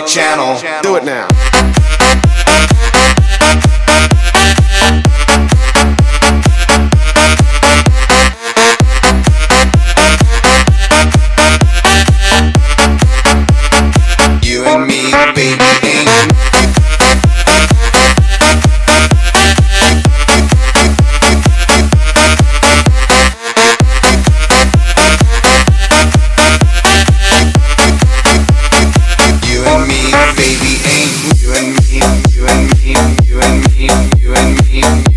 Channel. Do it now. you and me, you and me, you and me, you and me.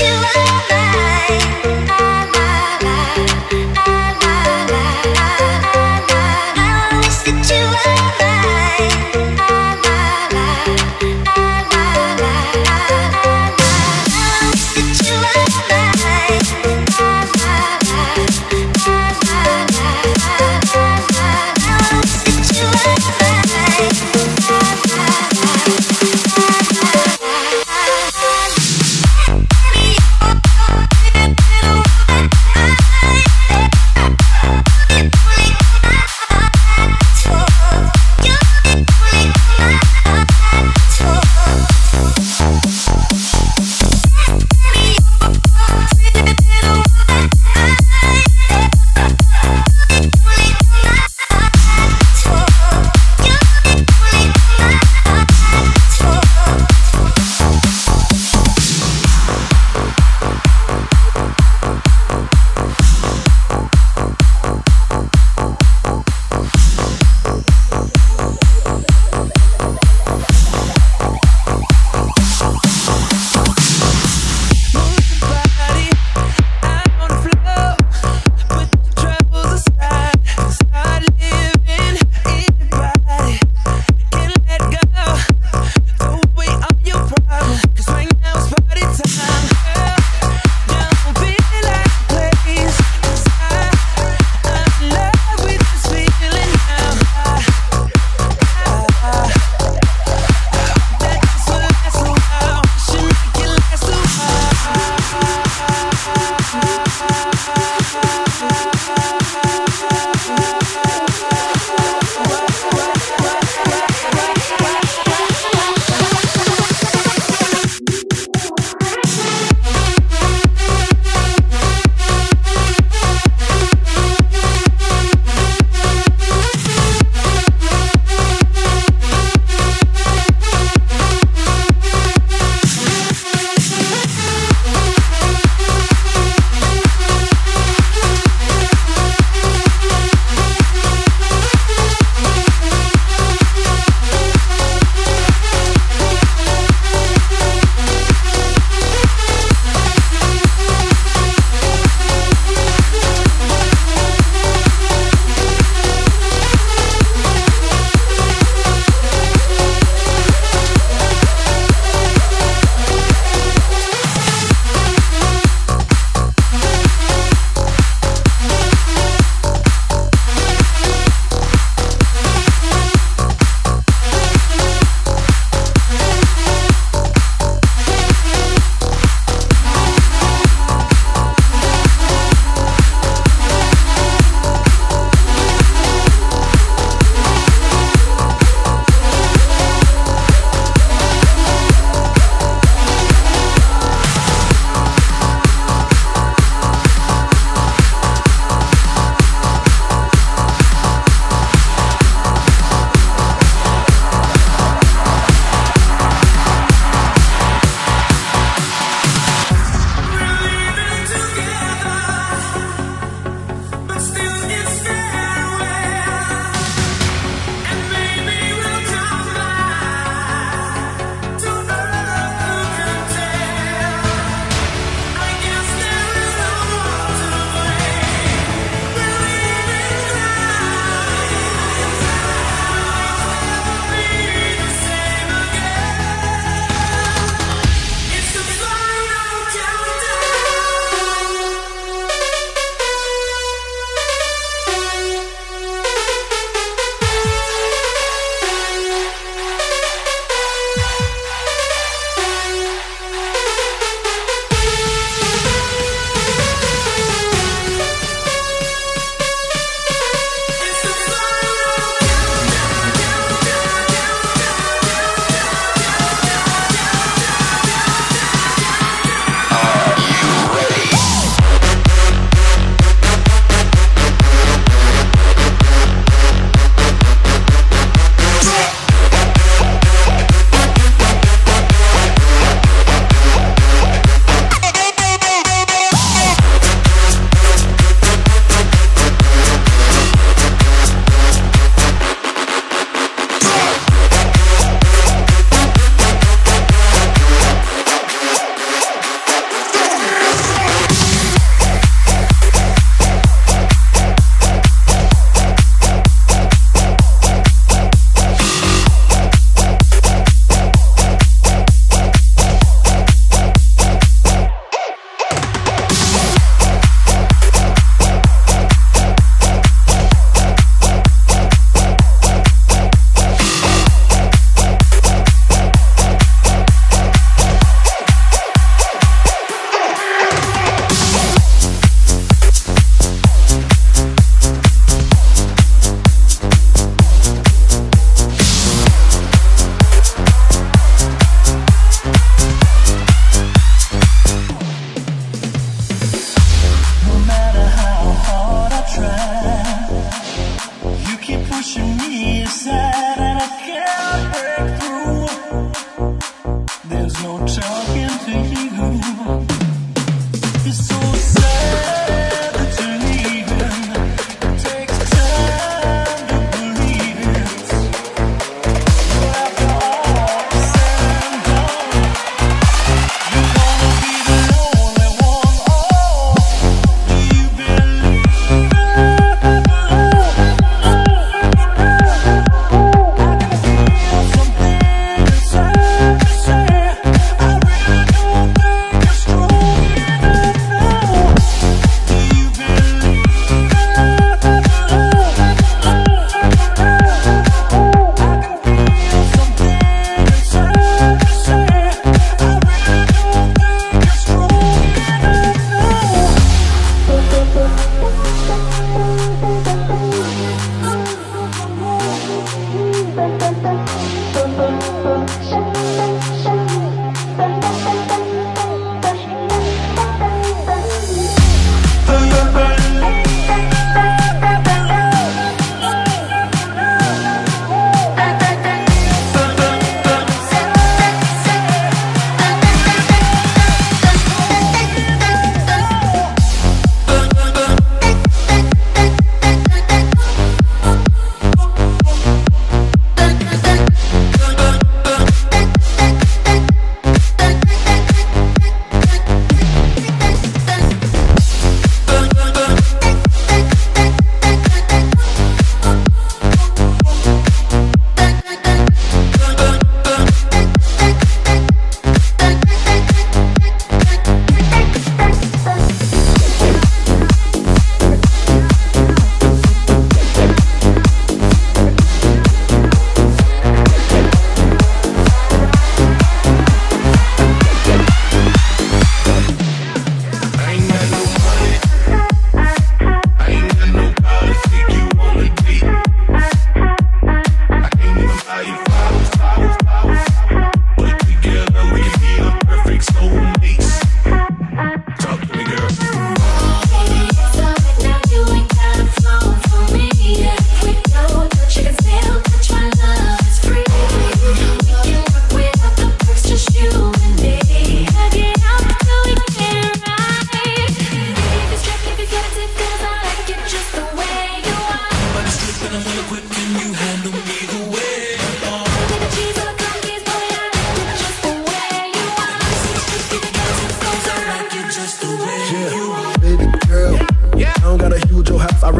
you. alive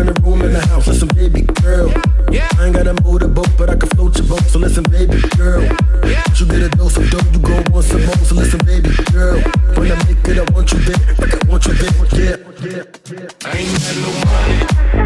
in the room in the house. Listen, baby girl. Yeah. I ain't got a motorboat, but I can float your boat. So listen, baby girl. Yeah. You get a dose of dope, you go on some month. So listen, baby girl. When I make it, I want you there. Like I want you there. Yeah. I ain't got no money.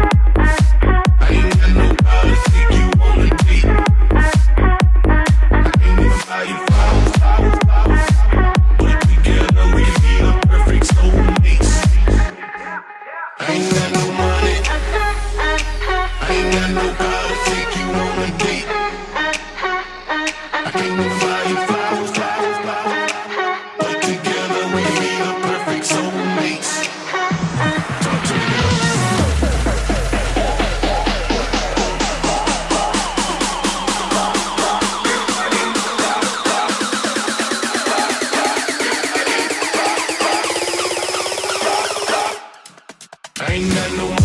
Ain't nothing